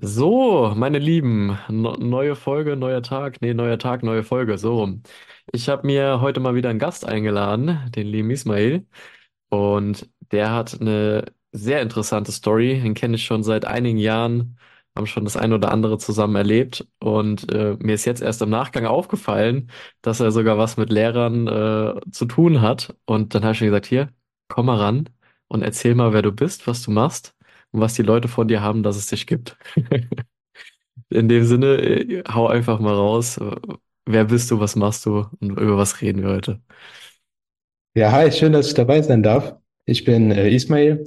So, meine Lieben, no neue Folge, neuer Tag, nee, neuer Tag, neue Folge, so rum. Ich habe mir heute mal wieder einen Gast eingeladen, den lieben Ismail, und der hat eine sehr interessante Story, den kenne ich schon seit einigen Jahren, haben schon das ein oder andere zusammen erlebt. Und äh, mir ist jetzt erst im Nachgang aufgefallen, dass er sogar was mit Lehrern äh, zu tun hat. Und dann habe ich mir gesagt, hier, komm mal ran und erzähl mal, wer du bist, was du machst und was die Leute von dir haben, dass es dich gibt. In dem Sinne, äh, hau einfach mal raus. Wer bist du, was machst du und über was reden wir heute? Ja, hi, schön, dass ich dabei sein darf. Ich bin äh, Ismail.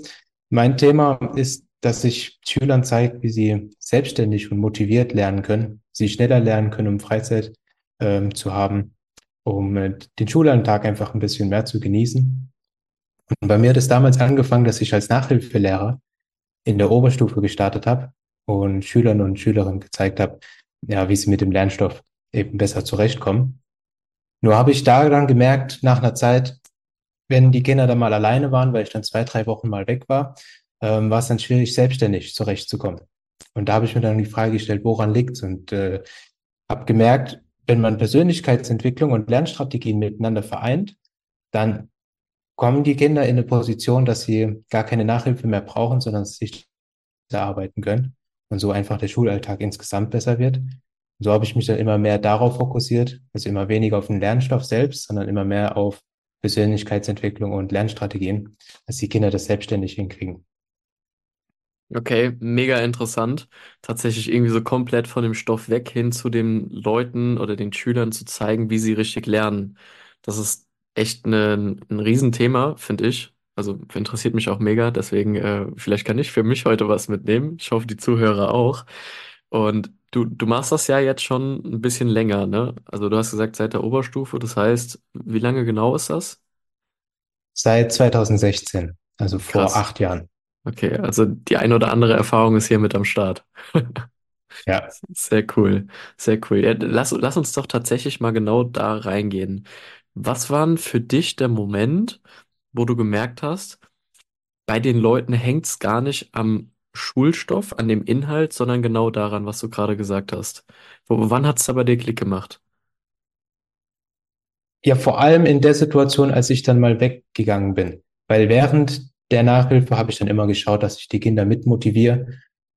Mein Thema ist, dass ich Schülern zeige, wie sie selbstständig und motiviert lernen können, sie schneller lernen können, um Freizeit ähm, zu haben, um äh, den Schulalltag einfach ein bisschen mehr zu genießen. Und bei mir hat es damals angefangen, dass ich als Nachhilfelehrer in der Oberstufe gestartet habe und Schülern und Schülerinnen gezeigt habe, ja, wie sie mit dem Lernstoff eben besser zurechtkommen. Nur habe ich da dann gemerkt, nach einer Zeit, wenn die Kinder dann mal alleine waren, weil ich dann zwei, drei Wochen mal weg war, ähm, war es dann schwierig, selbstständig zurechtzukommen. Und da habe ich mir dann die Frage gestellt, woran liegt's? Und äh, habe gemerkt, wenn man Persönlichkeitsentwicklung und Lernstrategien miteinander vereint, dann kommen die Kinder in eine Position, dass sie gar keine Nachhilfe mehr brauchen, sondern sich erarbeiten können und so einfach der Schulalltag insgesamt besser wird. Und so habe ich mich dann immer mehr darauf fokussiert, also immer weniger auf den Lernstoff selbst, sondern immer mehr auf Persönlichkeitsentwicklung und Lernstrategien, dass die Kinder das selbstständig hinkriegen. Okay, mega interessant. Tatsächlich irgendwie so komplett von dem Stoff weg hin zu den Leuten oder den Schülern zu zeigen, wie sie richtig lernen. Das ist echt eine, ein Riesenthema, finde ich. Also interessiert mich auch mega. Deswegen, äh, vielleicht kann ich für mich heute was mitnehmen. Ich hoffe, die Zuhörer auch. Und du, du machst das ja jetzt schon ein bisschen länger, ne? Also du hast gesagt, seit der Oberstufe. Das heißt, wie lange genau ist das? Seit 2016, also vor Krass. acht Jahren. Okay, also die ein oder andere Erfahrung ist hier mit am Start. Ja, Sehr cool, sehr cool. Ja, lass, lass uns doch tatsächlich mal genau da reingehen. Was war denn für dich der Moment, wo du gemerkt hast, bei den Leuten hängt es gar nicht am Schulstoff, an dem Inhalt, sondern genau daran, was du gerade gesagt hast? Wo, wann hat es da bei dir Klick gemacht? ja, vor allem in der Situation, als ich dann mal weggegangen bin. Weil während der Nachhilfe habe ich dann immer geschaut, dass ich die Kinder mitmotiviere,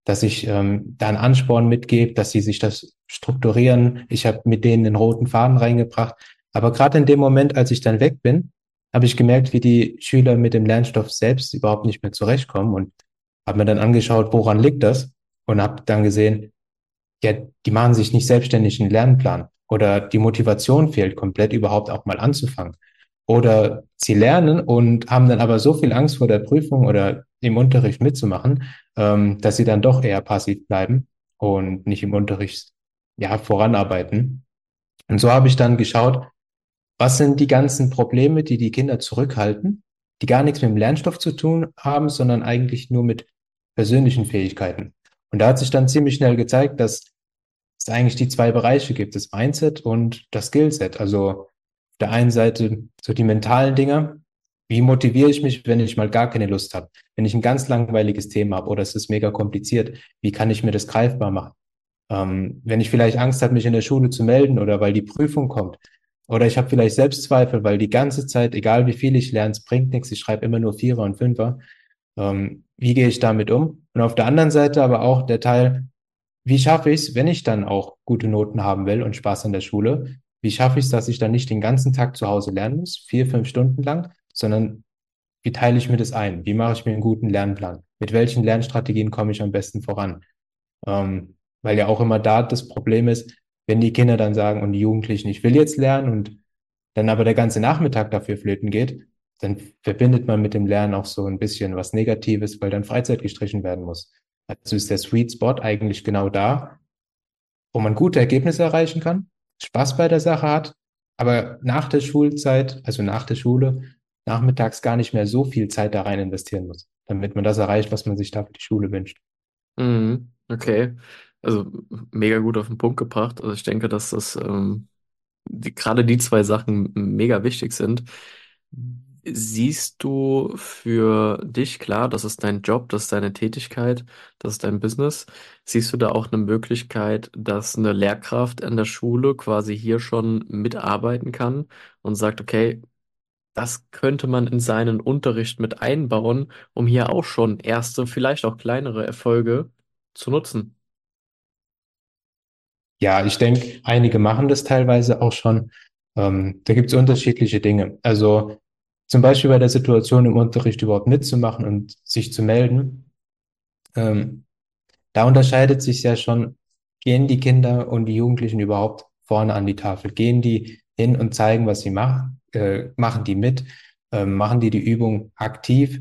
dass ich ähm, da einen Ansporn mitgebe, dass sie sich das strukturieren. Ich habe mit denen den roten Faden reingebracht. Aber gerade in dem Moment, als ich dann weg bin, habe ich gemerkt, wie die Schüler mit dem Lernstoff selbst überhaupt nicht mehr zurechtkommen und habe mir dann angeschaut, woran liegt das? Und habe dann gesehen, ja, die machen sich nicht selbstständig einen Lernplan oder die Motivation fehlt komplett überhaupt auch mal anzufangen. Oder sie lernen und haben dann aber so viel Angst vor der Prüfung oder im Unterricht mitzumachen, ähm, dass sie dann doch eher passiv bleiben und nicht im Unterricht ja voranarbeiten. Und so habe ich dann geschaut, was sind die ganzen Probleme, die die Kinder zurückhalten, die gar nichts mit dem Lernstoff zu tun haben, sondern eigentlich nur mit persönlichen Fähigkeiten. Und da hat sich dann ziemlich schnell gezeigt, dass es eigentlich die zwei Bereiche gibt, das Mindset und das Skillset. Also auf der einen Seite so die mentalen Dinge. Wie motiviere ich mich, wenn ich mal gar keine Lust habe? Wenn ich ein ganz langweiliges Thema habe oder es ist mega kompliziert, wie kann ich mir das greifbar machen? Ähm, wenn ich vielleicht Angst habe, mich in der Schule zu melden oder weil die Prüfung kommt. Oder ich habe vielleicht Selbstzweifel, weil die ganze Zeit, egal wie viel ich lerne, es bringt nichts, ich schreibe immer nur Vierer und Fünfer. Ähm, wie gehe ich damit um? Und auf der anderen Seite aber auch der Teil, wie schaffe ich es, wenn ich dann auch gute Noten haben will und Spaß an der Schule? Wie schaffe ich es, dass ich dann nicht den ganzen Tag zu Hause lernen muss, vier, fünf Stunden lang, sondern wie teile ich mir das ein? Wie mache ich mir einen guten Lernplan? Mit welchen Lernstrategien komme ich am besten voran? Ähm, weil ja auch immer da das Problem ist, wenn die Kinder dann sagen und die Jugendlichen, ich will jetzt lernen und dann aber der ganze Nachmittag dafür flöten geht, dann verbindet man mit dem Lernen auch so ein bisschen was Negatives, weil dann Freizeit gestrichen werden muss. Also ist der Sweet Spot eigentlich genau da, wo man gute Ergebnisse erreichen kann, Spaß bei der Sache hat, aber nach der Schulzeit, also nach der Schule, nachmittags gar nicht mehr so viel Zeit da rein investieren muss, damit man das erreicht, was man sich da für die Schule wünscht. Mhm, okay. Also mega gut auf den Punkt gebracht. Also ich denke, dass das ähm, die, gerade die zwei Sachen mega wichtig sind. Siehst du für dich, klar, das ist dein Job, das ist deine Tätigkeit, das ist dein Business. Siehst du da auch eine Möglichkeit, dass eine Lehrkraft an der Schule quasi hier schon mitarbeiten kann und sagt, okay, das könnte man in seinen Unterricht mit einbauen, um hier auch schon erste, vielleicht auch kleinere Erfolge zu nutzen? Ja, ich denke, einige machen das teilweise auch schon. Ähm, da gibt es unterschiedliche Dinge. Also zum Beispiel bei der Situation im Unterricht überhaupt mitzumachen und sich zu melden. Ähm, da unterscheidet sich ja schon, gehen die Kinder und die Jugendlichen überhaupt vorne an die Tafel? Gehen die hin und zeigen, was sie machen? Äh, machen die mit? Ähm, machen die die Übung aktiv?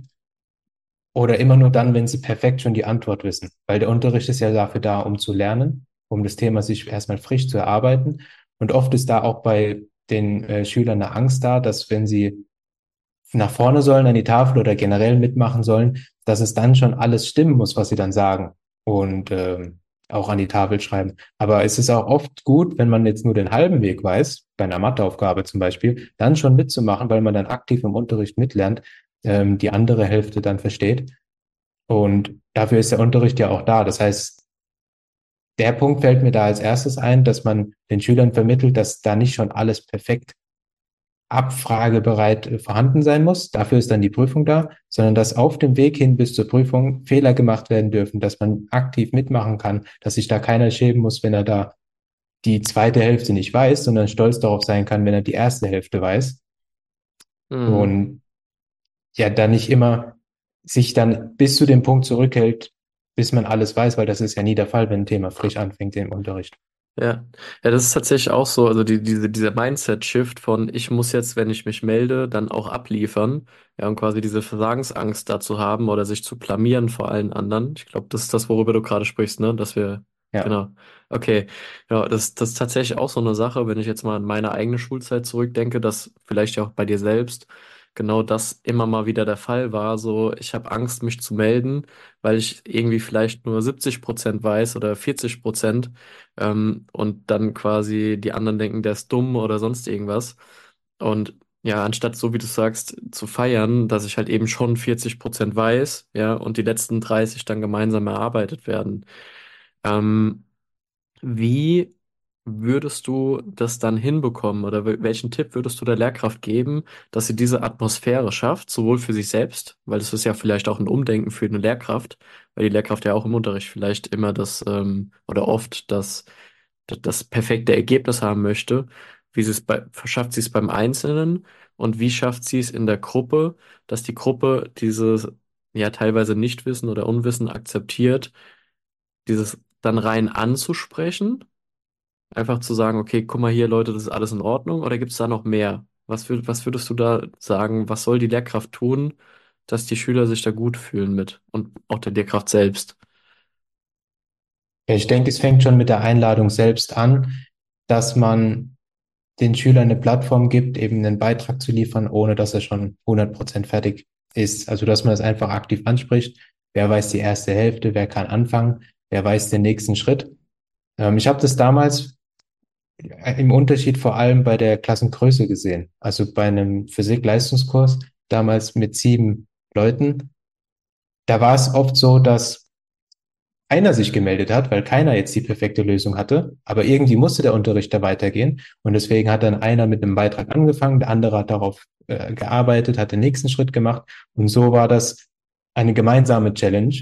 Oder immer nur dann, wenn sie perfekt schon die Antwort wissen? Weil der Unterricht ist ja dafür da, um zu lernen, um das Thema sich erstmal frisch zu erarbeiten. Und oft ist da auch bei den äh, Schülern eine Angst da, dass wenn sie nach vorne sollen an die Tafel oder generell mitmachen sollen, dass es dann schon alles stimmen muss, was sie dann sagen und ähm, auch an die Tafel schreiben. Aber es ist auch oft gut, wenn man jetzt nur den halben Weg weiß, bei einer Matheaufgabe zum Beispiel, dann schon mitzumachen, weil man dann aktiv im Unterricht mitlernt, ähm, die andere Hälfte dann versteht. Und dafür ist der Unterricht ja auch da. Das heißt, der Punkt fällt mir da als erstes ein, dass man den Schülern vermittelt, dass da nicht schon alles perfekt abfragebereit äh, vorhanden sein muss. Dafür ist dann die Prüfung da, sondern dass auf dem Weg hin bis zur Prüfung Fehler gemacht werden dürfen, dass man aktiv mitmachen kann, dass sich da keiner schämen muss, wenn er da die zweite Hälfte nicht weiß, sondern stolz darauf sein kann, wenn er die erste Hälfte weiß. Mhm. Und ja, dann nicht immer sich dann bis zu dem Punkt zurückhält, bis man alles weiß, weil das ist ja nie der Fall, wenn ein Thema frisch anfängt im Unterricht. Ja, ja, das ist tatsächlich auch so. Also die, diese, dieser Mindset-Shift von ich muss jetzt, wenn ich mich melde, dann auch abliefern. Ja, und quasi diese Versagensangst dazu haben oder sich zu blamieren vor allen anderen. Ich glaube, das ist das, worüber du gerade sprichst, ne? Dass wir, Ja. genau. Okay. Ja, das, das ist tatsächlich auch so eine Sache, wenn ich jetzt mal an meine eigene Schulzeit zurückdenke, dass vielleicht ja auch bei dir selbst genau das immer mal wieder der Fall war. So, ich habe Angst, mich zu melden, weil ich irgendwie vielleicht nur 70 Prozent weiß oder 40 Prozent ähm, und dann quasi die anderen denken, der ist dumm oder sonst irgendwas. Und ja, anstatt so wie du sagst, zu feiern, dass ich halt eben schon 40 Prozent weiß, ja, und die letzten 30 dann gemeinsam erarbeitet werden. Ähm, wie würdest du das dann hinbekommen oder wel- welchen Tipp würdest du der Lehrkraft geben, dass sie diese Atmosphäre schafft, sowohl für sich selbst, weil es ist ja vielleicht auch ein Umdenken für eine Lehrkraft, weil die Lehrkraft ja auch im Unterricht vielleicht immer das ähm, oder oft das, das, das perfekte Ergebnis haben möchte. Wie sie es bei, verschafft sie es beim Einzelnen und wie schafft sie es in der Gruppe, dass die Gruppe dieses ja teilweise Nichtwissen oder Unwissen akzeptiert, dieses dann rein anzusprechen Einfach zu sagen, okay, guck mal hier, Leute, das ist alles in Ordnung, oder gibt es da noch mehr? Was, würd, was würdest du da sagen? Was soll die Lehrkraft tun, dass die Schüler sich da gut fühlen mit und auch der Lehrkraft selbst? Ich denke, es fängt schon mit der Einladung selbst an, dass man den Schülern eine Plattform gibt, eben einen Beitrag zu liefern, ohne dass er schon 100% fertig ist. Also, dass man das einfach aktiv anspricht. Wer weiß die erste Hälfte, wer kann anfangen, wer weiß den nächsten Schritt. Ähm, ich habe das damals im Unterschied vor allem bei der Klassengröße gesehen. Also bei einem Physik-Leistungskurs, damals mit sieben Leuten, da war es oft so, dass einer sich gemeldet hat, weil keiner jetzt die perfekte Lösung hatte, aber irgendwie musste der Unterricht da weitergehen und deswegen hat dann einer mit einem Beitrag angefangen, der andere hat darauf äh, gearbeitet, hat den nächsten Schritt gemacht und so war das eine gemeinsame Challenge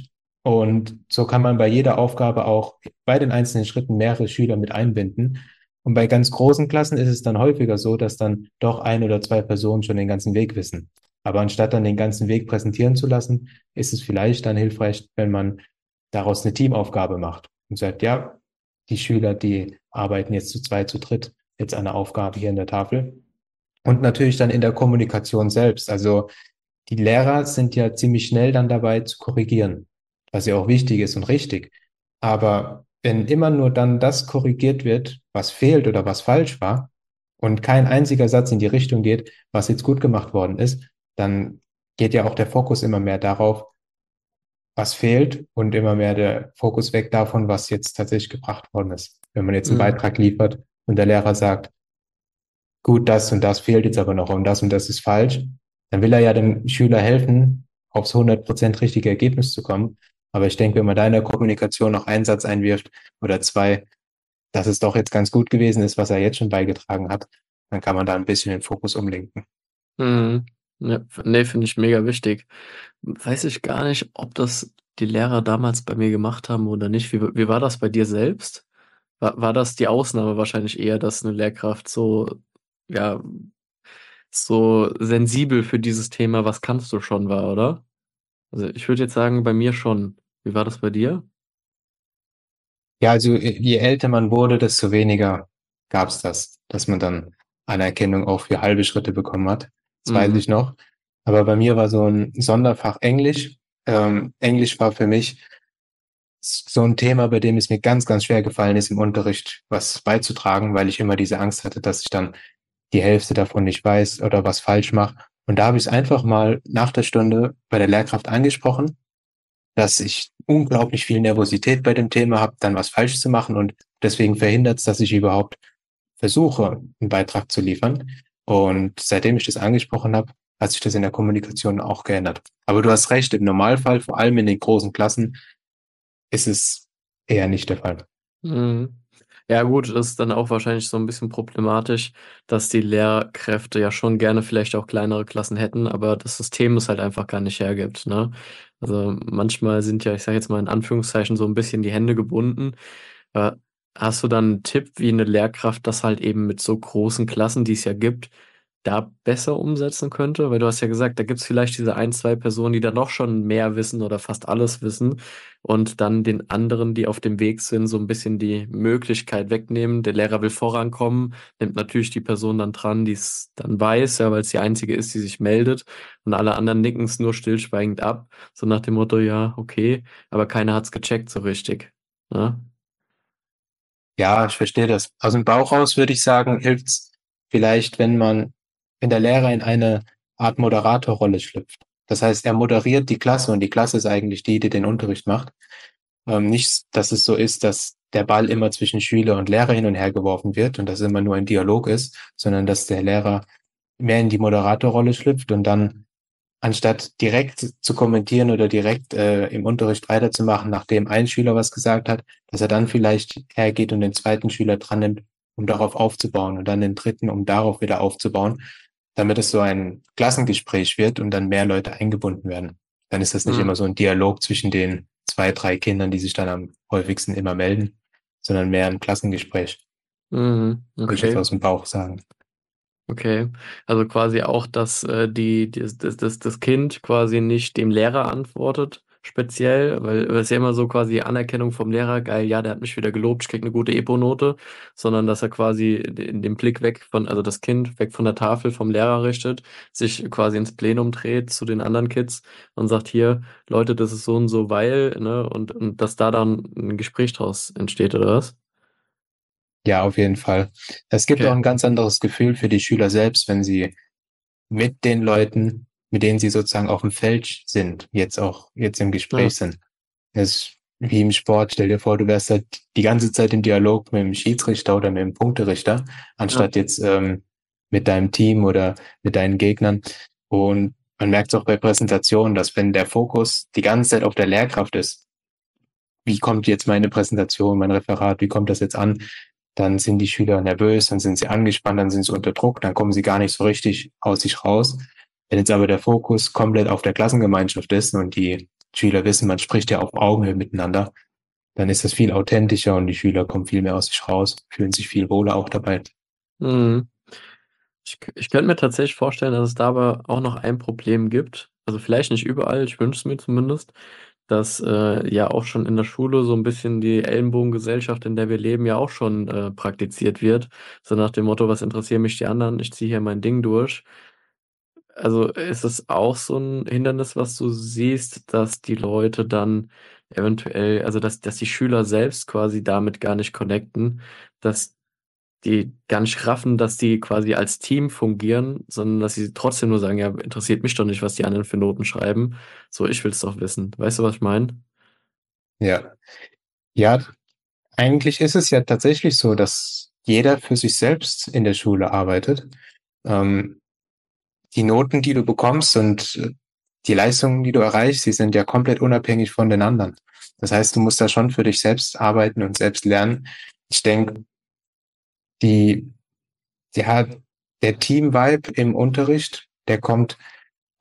und so kann man bei jeder Aufgabe auch bei den einzelnen Schritten mehrere Schüler mit einbinden und bei ganz großen Klassen ist es dann häufiger so, dass dann doch ein oder zwei Personen schon den ganzen Weg wissen. Aber anstatt dann den ganzen Weg präsentieren zu lassen, ist es vielleicht dann hilfreich, wenn man daraus eine Teamaufgabe macht und sagt, ja, die Schüler, die arbeiten jetzt zu zweit, zu dritt jetzt an der Aufgabe hier in der Tafel. Und natürlich dann in der Kommunikation selbst. Also die Lehrer sind ja ziemlich schnell dann dabei zu korrigieren, was ja auch wichtig ist und richtig. Aber wenn immer nur dann das korrigiert wird, was fehlt oder was falsch war und kein einziger Satz in die Richtung geht, was jetzt gut gemacht worden ist, dann geht ja auch der Fokus immer mehr darauf, was fehlt und immer mehr der Fokus weg davon, was jetzt tatsächlich gebracht worden ist. Wenn man jetzt einen Mhm. Beitrag liefert und der Lehrer sagt, gut, das und das fehlt jetzt aber noch und das und das ist falsch, dann will er ja dem Schüler helfen, aufs 100% richtige Ergebnis zu kommen. Aber ich denke, wenn man da in der Kommunikation noch einen Satz einwirft oder zwei, dass es doch jetzt ganz gut gewesen ist, was er jetzt schon beigetragen hat, dann kann man da ein bisschen den Fokus umlenken. Mhm. Ja, nee, finde ich mega wichtig. Weiß ich gar nicht, ob das die Lehrer damals bei mir gemacht haben oder nicht. Wie, wie war das bei dir selbst? War, war das die Ausnahme wahrscheinlich eher, dass eine Lehrkraft so, ja, so sensibel für dieses Thema, was kannst du schon war, oder? Also ich würde jetzt sagen, bei mir schon. Wie war das bei dir? Ja, also je älter man wurde, desto weniger gab es das, dass man dann Anerkennung auch für halbe Schritte bekommen hat. Das weiß Mhm. ich noch. Aber bei mir war so ein Sonderfach Englisch. Ähm, Englisch war für mich so ein Thema, bei dem es mir ganz, ganz schwer gefallen ist, im Unterricht was beizutragen, weil ich immer diese Angst hatte, dass ich dann die Hälfte davon nicht weiß oder was falsch mache. Und da habe ich es einfach mal nach der Stunde bei der Lehrkraft angesprochen, dass ich unglaublich viel Nervosität bei dem Thema habe, dann was falsch zu machen und deswegen verhindert es, dass ich überhaupt versuche, einen Beitrag zu liefern. Und seitdem ich das angesprochen habe, hat sich das in der Kommunikation auch geändert. Aber du hast recht, im Normalfall, vor allem in den großen Klassen, ist es eher nicht der Fall. Mhm. Ja, gut, ist dann auch wahrscheinlich so ein bisschen problematisch, dass die Lehrkräfte ja schon gerne vielleicht auch kleinere Klassen hätten, aber das System es halt einfach gar nicht hergibt, ne? Also manchmal sind ja, ich sage jetzt mal in Anführungszeichen, so ein bisschen die Hände gebunden. Äh, hast du dann einen Tipp, wie eine Lehrkraft das halt eben mit so großen Klassen, die es ja gibt, da besser umsetzen könnte? Weil du hast ja gesagt, da gibt es vielleicht diese ein, zwei Personen, die dann doch schon mehr wissen oder fast alles wissen und dann den anderen, die auf dem Weg sind, so ein bisschen die Möglichkeit wegnehmen. Der Lehrer will vorankommen, nimmt natürlich die Person dann dran, die es dann weiß, ja, weil es die einzige ist, die sich meldet und alle anderen nicken es nur stillschweigend ab, so nach dem Motto, ja, okay, aber keiner hat es gecheckt so richtig. Ne? Ja, ich verstehe das. Aus dem Bauch raus würde ich sagen, hilft es vielleicht, wenn man, wenn der Lehrer in eine Art Moderatorrolle schlüpft. Das heißt, er moderiert die Klasse und die Klasse ist eigentlich die, die den Unterricht macht. Ähm, nicht, dass es so ist, dass der Ball immer zwischen Schüler und Lehrer hin und her geworfen wird und dass es immer nur ein Dialog ist, sondern dass der Lehrer mehr in die Moderatorrolle schlüpft und dann anstatt direkt zu kommentieren oder direkt äh, im Unterricht weiterzumachen, nachdem ein Schüler was gesagt hat, dass er dann vielleicht hergeht und den zweiten Schüler dran nimmt, um darauf aufzubauen und dann den dritten, um darauf wieder aufzubauen, damit es so ein Klassengespräch wird und dann mehr Leute eingebunden werden. Dann ist das nicht Mhm. immer so ein Dialog zwischen den zwei, drei Kindern, die sich dann am häufigsten immer melden, sondern mehr ein Klassengespräch, Mhm. würde ich jetzt Okay. aus dem Bauch sagen. Okay, also quasi auch, dass äh, die, die das, das, das Kind quasi nicht dem Lehrer antwortet, speziell, weil es ist ja immer so quasi Anerkennung vom Lehrer, geil, ja, der hat mich wieder gelobt, ich krieg eine gute EPO-Note, sondern dass er quasi den, den Blick weg von, also das Kind weg von der Tafel vom Lehrer richtet, sich quasi ins Plenum dreht zu den anderen Kids und sagt, hier, Leute, das ist so und so, weil, ne, und, und dass da dann ein Gespräch draus entsteht, oder was? Ja, auf jeden Fall. Es gibt Okay. auch ein ganz anderes Gefühl für die Schüler selbst, wenn sie mit den Leuten, mit denen sie sozusagen auf dem Feld sind, jetzt auch jetzt im Gespräch sind. Das ist wie im Sport. Stell dir vor, du wärst halt die ganze Zeit im Dialog mit dem Schiedsrichter oder mit dem Punkterichter, anstatt jetzt ähm, mit deinem Team oder mit deinen Gegnern. Und man merkt es auch bei Präsentationen, dass wenn der Fokus die ganze Zeit auf der Lehrkraft ist, wie kommt jetzt meine Präsentation, mein Referat, wie kommt das jetzt an? Dann sind die Schüler nervös, dann sind sie angespannt, dann sind sie unter Druck, dann kommen sie gar nicht so richtig aus sich raus. Wenn jetzt aber der Fokus komplett auf der Klassengemeinschaft ist und die Schüler wissen, man spricht ja auf Augenhöhe miteinander, dann ist das viel authentischer und die Schüler kommen viel mehr aus sich raus, fühlen sich viel wohler auch dabei. Mhm. Ich, ich könnte mir tatsächlich vorstellen, dass es da aber auch noch ein Problem gibt. Also vielleicht nicht überall, ich wünsche es mir zumindest, dass äh, ja auch schon in der Schule so ein bisschen die Ellenbogengesellschaft, in der wir leben, ja auch schon äh, praktiziert wird. So nach dem Motto, was interessieren mich die anderen? Ich ziehe hier mein Ding durch. Also ist es auch so ein Hindernis, was du siehst, dass die Leute dann eventuell, also dass, dass die Schüler selbst quasi damit gar nicht connecten, dass die gar nicht raffen, dass die quasi als Team fungieren, sondern dass sie trotzdem nur sagen, ja, interessiert mich doch nicht, was die anderen für Noten schreiben. So, ich will's doch wissen. Weißt du, was ich meine? Ja. Ja, eigentlich ist es ja tatsächlich so, dass jeder für sich selbst in der Schule arbeitet. Ähm, die Noten, die du bekommst und äh, die Leistungen, die du erreichst, die sind ja komplett unabhängig von den anderen. Das heißt, du musst da schon für dich selbst arbeiten und selbst lernen. Ich denke, die, ja, der Team-Vibe im Unterricht, der kommt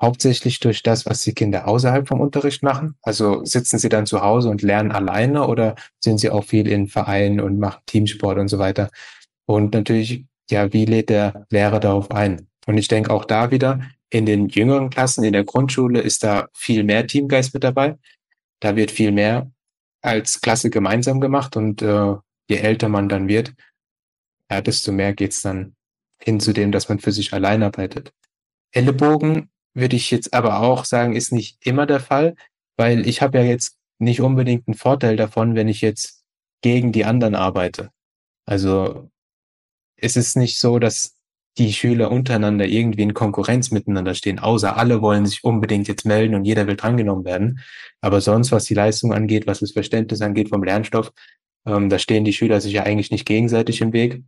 hauptsächlich durch das, was die Kinder außerhalb vom Unterricht machen? Also sitzen sie dann zu Hause und lernen alleine oder sind sie auch viel in Vereinen und machen Teamsport und so weiter? Und natürlich, ja, wie lädt der Lehrer darauf ein? Und ich denke auch da wieder, in den jüngeren Klassen, in der Grundschule ist da viel mehr Teamgeist mit dabei. Da wird viel mehr als Klasse gemeinsam gemacht und äh, je älter man dann wird, ja, desto mehr geht's dann hin zu dem, dass man für sich allein arbeitet. Ellenbogen würde ich jetzt aber auch sagen, ist nicht immer der Fall, weil ich habe ja jetzt nicht unbedingt einen Vorteil davon, wenn ich jetzt gegen die anderen arbeite. Also es ist nicht so, dass die Schüler untereinander irgendwie in Konkurrenz miteinander stehen, außer alle wollen sich unbedingt jetzt melden und jeder will drangenommen werden. Aber sonst, was die Leistung angeht, was das Verständnis angeht vom Lernstoff, ähm, da stehen die Schüler sich ja eigentlich nicht gegenseitig im Weg.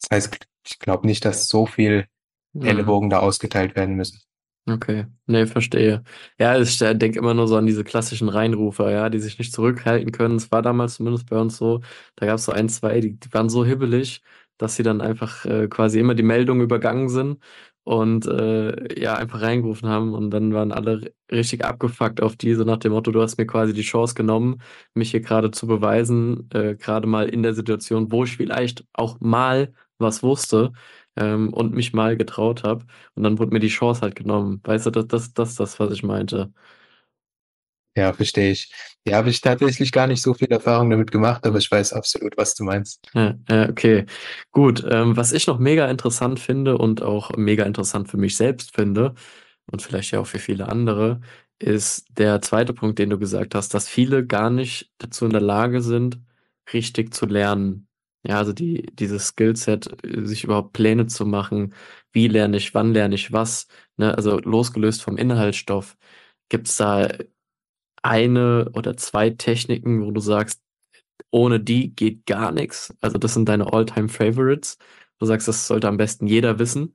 Das heißt, ich glaube nicht, dass so viel Ellenbogen da ausgeteilt werden müssen. Okay, nee, verstehe. Ja, ich äh, denke immer nur so an diese klassischen Reinrufer, ja, die sich nicht zurückhalten können. Es war damals zumindest bei uns so, da gab es so ein, zwei, die, die waren so hibbelig, dass sie dann einfach äh, quasi immer die Meldung übergangen sind und äh, ja, einfach reingerufen haben und dann waren alle richtig abgefuckt auf die, so nach dem Motto, du hast mir quasi die Chance genommen, mich hier gerade zu beweisen, äh, gerade mal in der Situation, wo ich vielleicht auch mal was wusste ähm, und mich mal getraut habe. Und dann wurde mir die Chance halt genommen. Weißt du, das, das, das das, was ich meinte. Ja, verstehe ich. Ja, habe ich tatsächlich gar nicht so viel Erfahrung damit gemacht, aber ich weiß absolut, was du meinst. Ja, okay, gut. Ähm, was ich noch mega interessant finde und auch mega interessant für mich selbst finde und vielleicht ja auch für viele andere, ist der zweite Punkt, den du gesagt hast, dass viele gar nicht dazu in der Lage sind, richtig zu lernen. Ja, also die, dieses Skillset, sich überhaupt Pläne zu machen, wie lerne ich, wann lerne ich was, ne? Also losgelöst vom Inhaltsstoff. Gibt es da eine oder zwei Techniken, wo du sagst, ohne die geht gar nichts? Also das sind deine All-Time Favorites. Du sagst, das sollte am besten jeder wissen.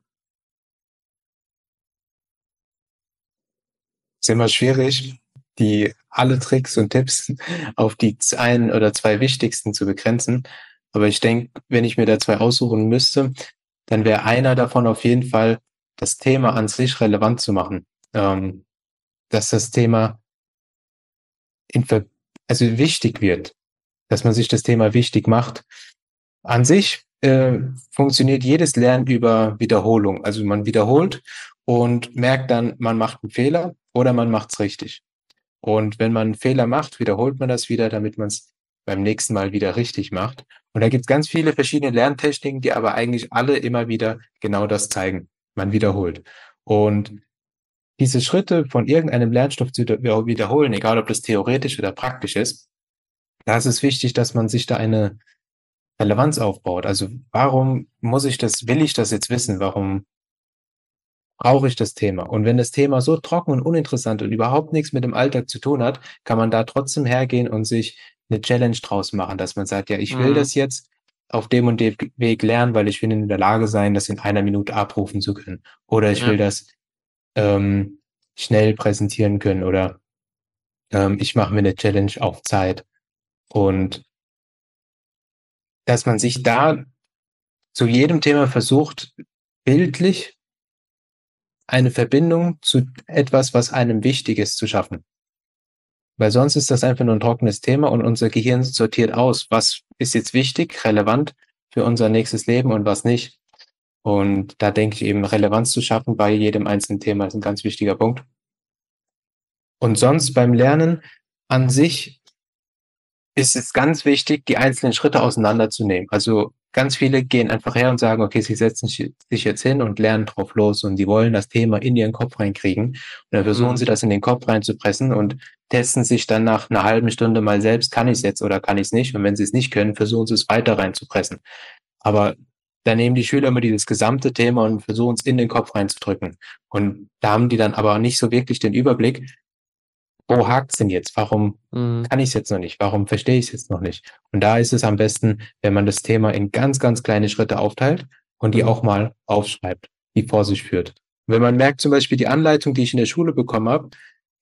Ist immer schwierig, die alle Tricks und Tipps auf die ein oder zwei wichtigsten zu begrenzen. Aber ich denke, wenn ich mir da zwei aussuchen müsste, dann wäre einer davon auf jeden Fall, das Thema an sich relevant zu machen. Ähm, dass das Thema in, also wichtig wird, dass man sich das Thema wichtig macht. An sich äh, funktioniert jedes Lernen über Wiederholung. Also man wiederholt und merkt dann, man macht einen Fehler oder man macht es richtig. Und wenn man einen Fehler macht, wiederholt man das wieder, damit man es beim nächsten Mal wieder richtig macht. Und da gibt es ganz viele verschiedene Lerntechniken, die aber eigentlich alle immer wieder genau das zeigen. Man wiederholt. Und diese Schritte von irgendeinem Lernstoff zu wiederholen, egal ob das theoretisch oder praktisch ist, da ist es wichtig, dass man sich da eine Relevanz aufbaut. Also warum muss ich das, will ich das jetzt wissen? Warum brauche ich das Thema? Und wenn das Thema so trocken und uninteressant und überhaupt nichts mit dem Alltag zu tun hat, kann man da trotzdem hergehen und sich eine Challenge draus machen, dass man sagt, ja, ich will mhm. das jetzt auf dem und dem Weg lernen, weil ich will in der Lage sein, das in einer Minute abrufen zu können. Oder ich ja. will das ähm, schnell präsentieren können oder ähm, ich mache mir eine Challenge auf Zeit. Und dass man sich da zu jedem Thema versucht, bildlich eine Verbindung zu etwas, was einem wichtig ist, zu schaffen. Weil sonst ist das einfach nur ein trockenes Thema und unser Gehirn sortiert aus, was ist jetzt wichtig, relevant für unser nächstes Leben und was nicht. Und da denke ich eben, Relevanz zu schaffen bei jedem einzelnen Thema ist ein ganz wichtiger Punkt. Und sonst beim Lernen an sich ist es ganz wichtig, die einzelnen Schritte auseinanderzunehmen. Also ganz viele gehen einfach her und sagen, okay, sie setzen sich jetzt hin und lernen drauf los und die wollen das Thema in ihren Kopf reinkriegen. Und dann versuchen mhm. sie das in den Kopf reinzupressen und testen sich dann nach einer halben Stunde mal selbst, kann ich es jetzt oder kann ich es nicht? Und wenn sie es nicht können, versuchen sie es weiter reinzupressen. Aber dann nehmen die Schüler immer dieses gesamte Thema und versuchen es in den Kopf reinzudrücken. Und da haben die dann aber nicht so wirklich den Überblick, wo hakt's denn jetzt? Warum mhm. kann ich es jetzt noch nicht? Warum verstehe ich es jetzt noch nicht? Und da ist es am besten, wenn man das Thema in ganz, ganz kleine Schritte aufteilt und die mhm. auch mal aufschreibt, die vor sich führt. Wenn man merkt zum Beispiel die Anleitung, die ich in der Schule bekommen habe,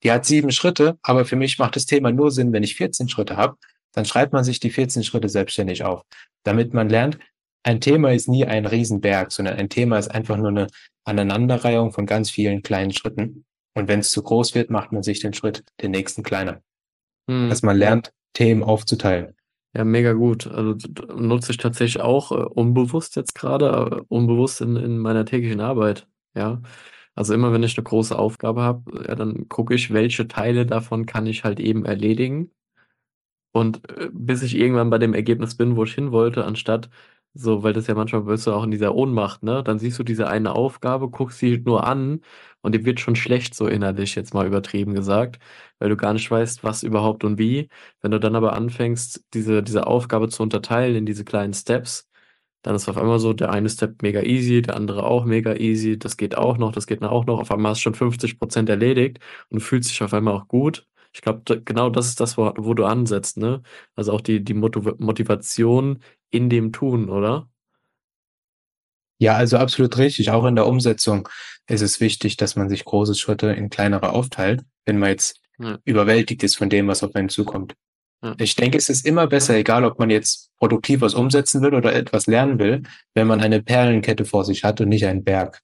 die hat sieben Schritte, aber für mich macht das Thema nur Sinn, wenn ich 14 Schritte habe, dann schreibt man sich die 14 Schritte selbstständig auf, damit man lernt, ein Thema ist nie ein Riesenberg, sondern ein Thema ist einfach nur eine Aneinanderreihung von ganz vielen kleinen Schritten. Und wenn es zu groß wird, macht man sich den Schritt, den nächsten kleiner. Hm. Dass man lernt, Themen aufzuteilen. Ja, mega gut. Also nutze ich tatsächlich auch äh, unbewusst jetzt gerade, äh, unbewusst in, in meiner täglichen Arbeit. Ja. Also immer wenn ich eine große Aufgabe habe, ja, dann gucke ich, welche Teile davon kann ich halt eben erledigen. Und äh, bis ich irgendwann bei dem Ergebnis bin, wo ich hin wollte, anstatt so, weil das ja manchmal wirst du auch in dieser Ohnmacht, ne? Dann siehst du diese eine Aufgabe, guckst sie nur an und dir wird schon schlecht, so innerlich, jetzt mal übertrieben gesagt, weil du gar nicht weißt, was überhaupt und wie. Wenn du dann aber anfängst, diese, diese Aufgabe zu unterteilen in diese kleinen Steps, dann ist auf einmal so, der eine Step mega easy, der andere auch mega easy, das geht auch noch, das geht auch noch. Auf einmal hast du schon 50% erledigt und fühlst dich auf einmal auch gut. Ich glaube, genau das ist das, wo, wo du ansetzt, ne? Also auch die, die Motiv Motivation in dem Tun, oder? Ja, also absolut richtig. Auch in der Umsetzung ist es wichtig, dass man sich große Schritte in kleinere aufteilt, wenn man jetzt Ja. überwältigt ist von dem, was auf einen zukommt. Ja. Ich denke, es ist immer besser, egal ob man jetzt produktiv was umsetzen will oder etwas lernen will, wenn man eine Perlenkette vor sich hat und nicht einen Berg.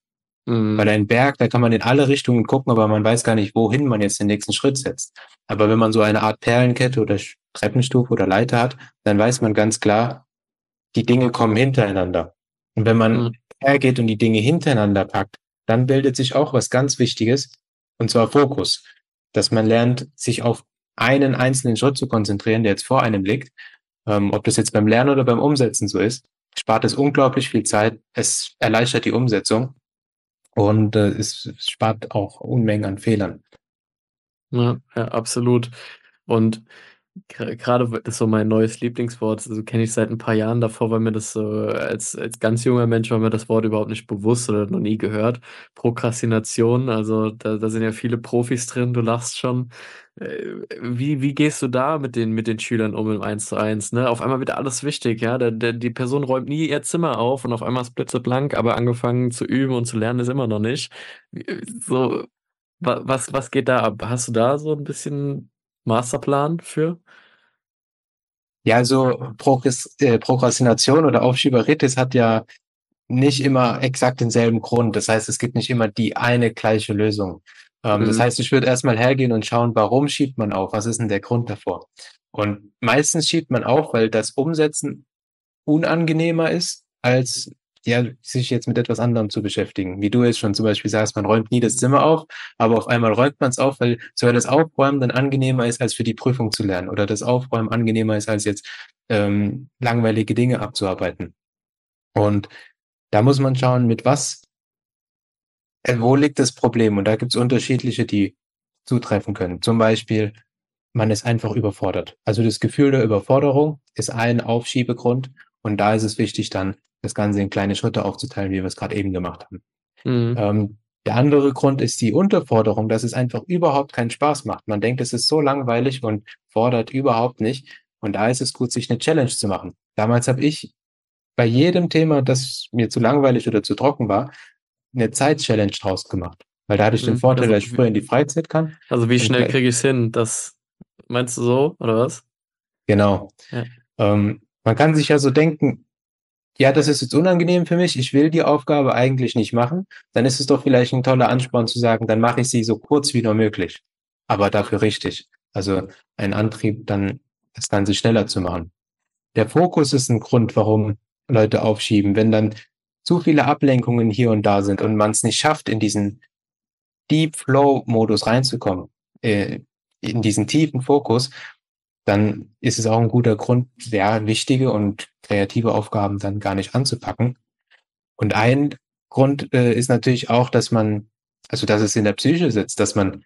Mhm. Weil ein Berg, da kann man in alle Richtungen gucken, aber man weiß gar nicht, wohin man jetzt den nächsten Schritt setzt. Aber wenn man so eine Art Perlenkette oder Treppenstufe oder Leiter hat, dann weiß man ganz klar, die Dinge kommen hintereinander. Und wenn man Mhm. hergeht und die Dinge hintereinander packt, dann bildet sich auch was ganz Wichtiges, und zwar Fokus. Dass man lernt, sich auf einen einzelnen Schritt zu konzentrieren, der jetzt vor einem liegt. Ähm, ob das jetzt beim Lernen oder beim Umsetzen so ist, spart es unglaublich viel Zeit. Es erleichtert die Umsetzung und äh, es spart auch Unmengen an Fehlern. Ja, ja, absolut. Und gerade das so mein neues Lieblingswort, also kenne ich seit ein paar Jahren. Davor war mir das so, als, als ganz junger Mensch war mir das Wort überhaupt nicht bewusst oder noch nie gehört. Prokrastination, also da, da sind ja viele Profis drin, du lachst schon. Äh, Wie, wie gehst du da mit den, mit den Schülern um im 1 zu 1, ne? Auf einmal wird alles wichtig, ja. Der, der, die Person räumt nie ihr Zimmer auf und auf einmal ist blitzeblank, aber angefangen zu üben und zu lernen ist immer noch nicht. So, Was, was geht da ab? Hast du da so ein bisschen Masterplan für? Ja, also Prokras- äh, Prokrastination oder Aufschieberitis hat ja nicht immer exakt denselben Grund. Das heißt, es gibt nicht immer die eine gleiche Lösung. Ähm, Das Mhm. heißt, ich würde erstmal hergehen und schauen, warum schiebt man auf? Was ist denn der Grund davor? Und meistens schiebt man auf, weil das Umsetzen unangenehmer ist, als ja, sich jetzt mit etwas anderem zu beschäftigen. Wie du jetzt schon zum Beispiel sagst, man räumt nie das Zimmer auf, aber auf einmal räumt man es auf, weil soll das Aufräumen dann angenehmer ist, als für die Prüfung zu lernen oder das Aufräumen angenehmer ist, als jetzt ähm, langweilige Dinge abzuarbeiten. Und da muss man schauen, mit was, äh, wo liegt das Problem? Und da gibt es unterschiedliche, die zutreffen können. Zum Beispiel, man ist einfach überfordert. Also das Gefühl der Überforderung ist ein Aufschiebegrund. Und da ist es wichtig, dann das Ganze in kleine Schritte aufzuteilen, wie wir es gerade eben gemacht haben. Mhm. Ähm, der andere Grund ist die Unterforderung, dass es einfach überhaupt keinen Spaß macht. Man denkt, es ist so langweilig und fordert überhaupt nicht. Und da ist es gut, sich eine Challenge zu machen. Damals habe ich bei jedem Thema, das mir zu langweilig oder zu trocken war, eine Zeit-Challenge draus gemacht. Weil da hatte ich den Mhm. Vorteil, Also dass ich früher in die Freizeit kann. Also wie schnell kriege ich es hin? Das meinst du so, oder was? Genau. Ja. Ähm, man kann sich ja so denken, ja, das ist jetzt unangenehm für mich, ich will die Aufgabe eigentlich nicht machen, dann ist es doch vielleicht ein toller Ansporn zu sagen, dann mache ich sie so kurz wie nur möglich, aber dafür richtig. Also ein Antrieb, dann das Ganze schneller zu machen. Der Fokus ist ein Grund, warum Leute aufschieben. Wenn dann zu viele Ablenkungen hier und da sind und man es nicht schafft, in diesen Deep Flow-Modus reinzukommen, äh, in diesen tiefen Fokus, dann ist es auch ein guter Grund, sehr wichtige und kreative Aufgaben dann gar nicht anzupacken. Und ein Grund äh, ist natürlich auch, dass man, also dass es in der Psyche sitzt, dass man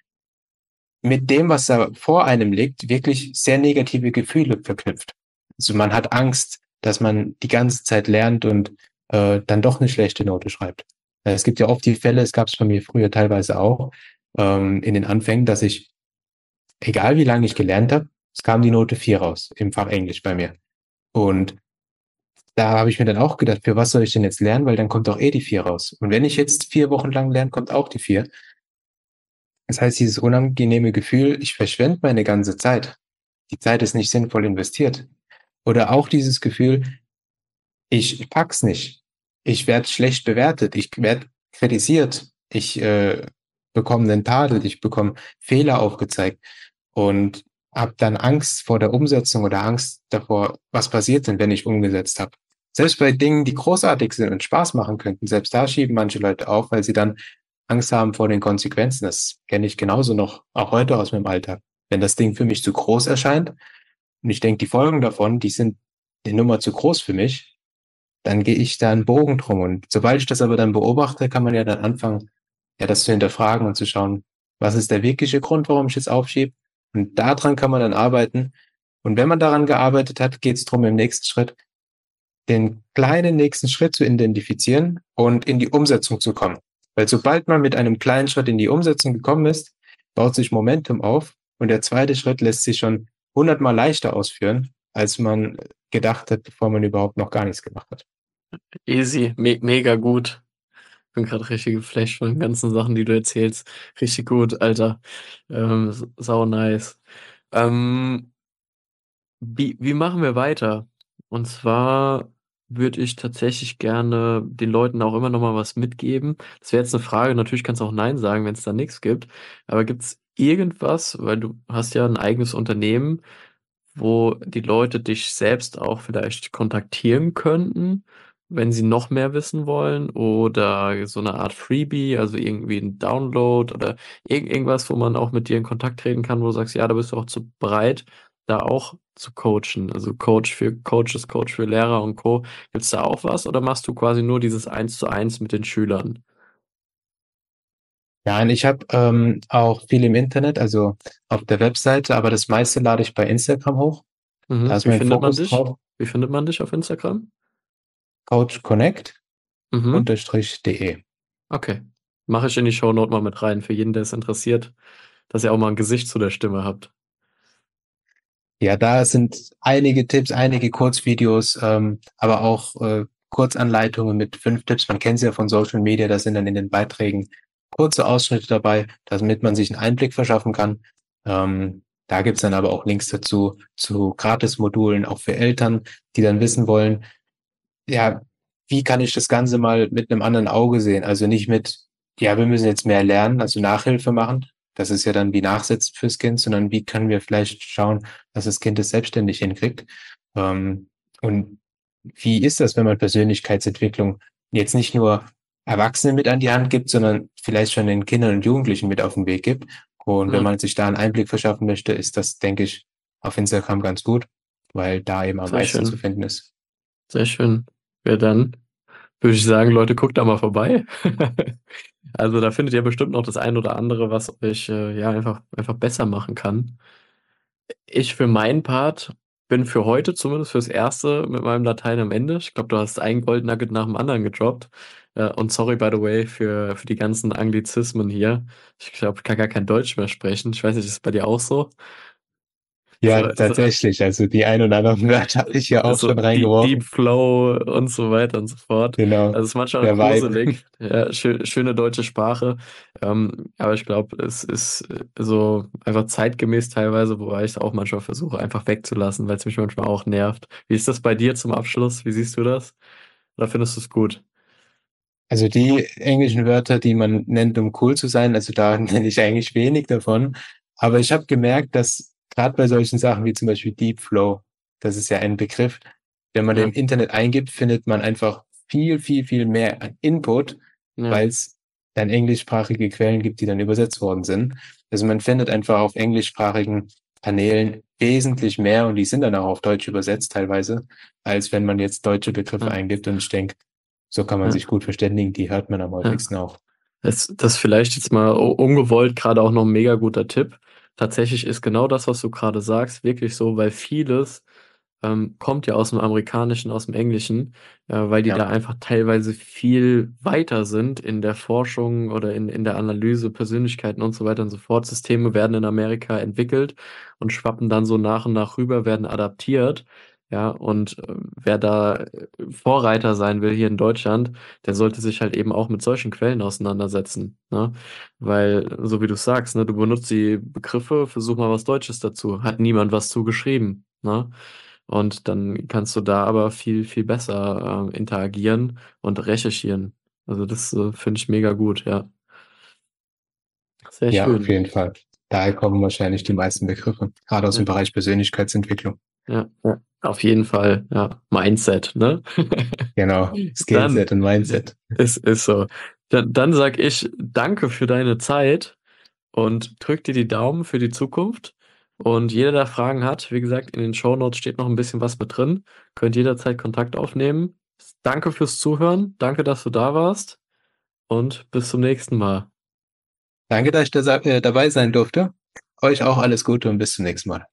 mit dem, was da vor einem liegt, wirklich sehr negative Gefühle verknüpft. Also man hat Angst, dass man die ganze Zeit lernt und äh, dann doch eine schlechte Note schreibt. Äh, Es gibt ja oft die Fälle, es gab es bei mir früher teilweise auch, ähm, in den Anfängen, dass ich, egal wie lange ich gelernt habe, es kam die Note 4 raus im Fach Englisch bei mir. Und da habe ich mir dann auch gedacht, für was soll ich denn jetzt lernen? Weil dann kommt doch eh die vier raus. Und wenn ich jetzt vier Wochen lang lerne, kommt auch die vier. Das heißt, dieses unangenehme Gefühl, ich verschwende meine ganze Zeit. Die Zeit ist nicht sinnvoll investiert. Oder auch dieses Gefühl, ich pack's nicht. Ich werde schlecht bewertet. Ich werde kritisiert. Ich äh, bekomme einen Tadel. Ich bekomme Fehler aufgezeigt. Und habe dann Angst vor der Umsetzung oder Angst davor, was passiert denn, wenn ich umgesetzt habe. Selbst bei Dingen, die großartig sind und Spaß machen könnten, selbst da schieben manche Leute auf, weil sie dann Angst haben vor den Konsequenzen. Das kenne ich genauso noch, auch heute aus meinem Alltag. Wenn das Ding für mich zu groß erscheint und ich denke, die Folgen davon, die sind eine Nummer zu groß für mich, dann gehe ich da einen Bogen drum. Und sobald ich das aber dann beobachte, kann man ja dann anfangen, ja, das zu hinterfragen und zu schauen, was ist der wirkliche Grund, warum ich es aufschiebe? Und daran kann man dann arbeiten. Und wenn man daran gearbeitet hat, geht es darum, im nächsten Schritt den kleinen nächsten Schritt zu identifizieren und in die Umsetzung zu kommen. Weil sobald man mit einem kleinen Schritt in die Umsetzung gekommen ist, baut sich Momentum auf und der zweite Schritt lässt sich schon hundertmal leichter ausführen, als man gedacht hat, bevor man überhaupt noch gar nichts gemacht hat. Easy, me mega gut. Bin gerade richtig geflasht von den ganzen Sachen, die du erzählst. Richtig gut, Alter. Ähm, sau nice. Ähm, wie, wie machen wir weiter? Und zwar würde ich tatsächlich gerne den Leuten auch immer noch mal was mitgeben. Das wäre jetzt eine Frage, natürlich kannst du auch nein sagen, wenn es da nichts gibt. Aber gibt es irgendwas, weil du hast ja ein eigenes Unternehmen, wo die Leute dich selbst auch vielleicht kontaktieren könnten, wenn sie noch mehr wissen wollen oder so eine Art Freebie, also irgendwie ein Download oder irg irgendwas, wo man auch mit dir in Kontakt treten kann, wo du sagst, ja, da bist du auch zu bereit, da auch zu coachen. Also Coach für Coaches, Coach für Lehrer und Co. Gibt's da auch was oder machst du quasi nur dieses Eins zu eins mit den Schülern? Und ich habe ähm, auch viel im Internet, also auf der Webseite, aber das meiste lade ich bei Instagram hoch. Mhm. Da ist Wie mein findet man Fokus dich? drauf. Wie findet man dich auf Instagram? Coach Connect Mhm. Okay. Mache ich in die Shownote mal mit rein, für jeden, der es interessiert, dass ihr auch mal ein Gesicht zu der Stimme habt. Ja, da sind einige Tipps, einige Kurzvideos, ähm, aber auch äh, Kurzanleitungen mit fünf Tipps. Man kennt sie ja von Social Media, da sind dann in den Beiträgen kurze Ausschnitte dabei, damit man sich einen Einblick verschaffen kann. Ähm, da gibt's dann aber auch Links dazu, zu Gratis-Modulen, auch für Eltern, die dann wissen wollen, ja, wie kann ich das Ganze mal mit einem anderen Auge sehen? Also nicht mit, ja, wir müssen jetzt mehr lernen, also Nachhilfe machen. Das ist ja dann wie Nachsitzen fürs Kind, sondern wie können wir vielleicht schauen, dass das Kind es selbstständig hinkriegt? Ähm, und wie ist das, wenn man Persönlichkeitsentwicklung jetzt nicht nur Erwachsenen mit an die Hand gibt, sondern vielleicht schon den Kindern und Jugendlichen mit auf den Weg gibt? Und wenn Mhm. man sich da einen Einblick verschaffen möchte, ist das, denke ich, auf Instagram ganz gut, weil da eben am Sehr meisten schön. zu finden ist. Sehr schön. Ja, dann würde ich sagen, Leute, guckt da mal vorbei. Also da findet ihr bestimmt noch das ein oder andere, was euch äh, ja einfach, einfach besser machen kann. Ich für meinen Part bin für heute zumindest fürs Erste mit meinem Latein am Ende. Ich glaube, du hast ein Goldnugget nach dem anderen gedroppt. Äh, und sorry, by the way, für, für die ganzen Anglizismen hier. Ich glaube, ich kann gar kein Deutsch mehr sprechen. Ich weiß nicht, ist es bei dir auch so? Ja, So, so, tatsächlich. Also die ein oder anderen Wörter habe ich ja auch so schon reingeworfen. Deep Flow und so weiter und so fort. Genau, Also es ist manchmal der gruselig. Ja, schö schöne deutsche Sprache. Ähm, aber ich glaube, es ist äh, so einfach zeitgemäß teilweise, wobei ich es auch manchmal versuche, einfach wegzulassen, weil es mich manchmal auch nervt. Wie ist das bei dir zum Abschluss? Wie siehst du das? Oder findest du es gut? Also die englischen Wörter, die man nennt, um cool zu sein, also da nenne ich eigentlich wenig davon. Aber ich habe gemerkt, dass gerade bei solchen Sachen wie zum Beispiel Deep Flow, das ist ja ein Begriff, wenn man Ja. den im Internet eingibt, findet man einfach viel, viel, viel mehr an Input, Ja. weil es dann englischsprachige Quellen gibt, die dann übersetzt worden sind. Also man findet einfach auf englischsprachigen Kanälen wesentlich mehr und die sind dann auch auf Deutsch übersetzt teilweise, als wenn man jetzt deutsche Begriffe Ja. eingibt. Und ich denke, so kann man sich gut verständigen. Die hört man am häufigsten auch. Das, das vielleicht jetzt mal ungewollt gerade auch noch ein mega guter Tipp. Tatsächlich ist genau das, was du gerade sagst, wirklich so, weil vieles ähm, kommt ja aus dem Amerikanischen, aus dem Englischen, äh, weil die Ja. da einfach teilweise viel weiter sind in der Forschung oder in, in der Analyse, Persönlichkeiten und so weiter und so fort. Systeme werden in Amerika entwickelt und schwappen dann so nach und nach rüber, werden adaptiert. Ja, und äh, wer da äh, Vorreiter sein will hier in Deutschland, der sollte sich halt eben auch mit solchen Quellen auseinandersetzen, ne? Weil, so wie du sagst, ne, du benutzt die Begriffe, versuch mal was Deutsches dazu. Hat niemand was zugeschrieben, ne? Und dann kannst du da aber viel, viel besser äh, interagieren und recherchieren. Also das äh, finde ich mega gut, ja. Sehr Ja, auf schön. jeden Fall. Daher kommen wahrscheinlich die meisten Begriffe, gerade aus Ja, dem Bereich Persönlichkeitsentwicklung. Ja, ja. Auf jeden Fall, ja. Mindset, ne? Genau, Skillset und Mindset. ist, ist so. Dann, dann sag ich danke für deine Zeit und drück dir die Daumen für die Zukunft. Und jeder, der Fragen hat, wie gesagt, in den Shownotes steht noch ein bisschen was mit drin. Könnt jederzeit Kontakt aufnehmen. Danke fürs Zuhören. Danke, dass du da warst. Und bis zum nächsten Mal. Danke, dass ich da, äh, dabei sein durfte. Euch auch alles Gute und bis zum nächsten Mal.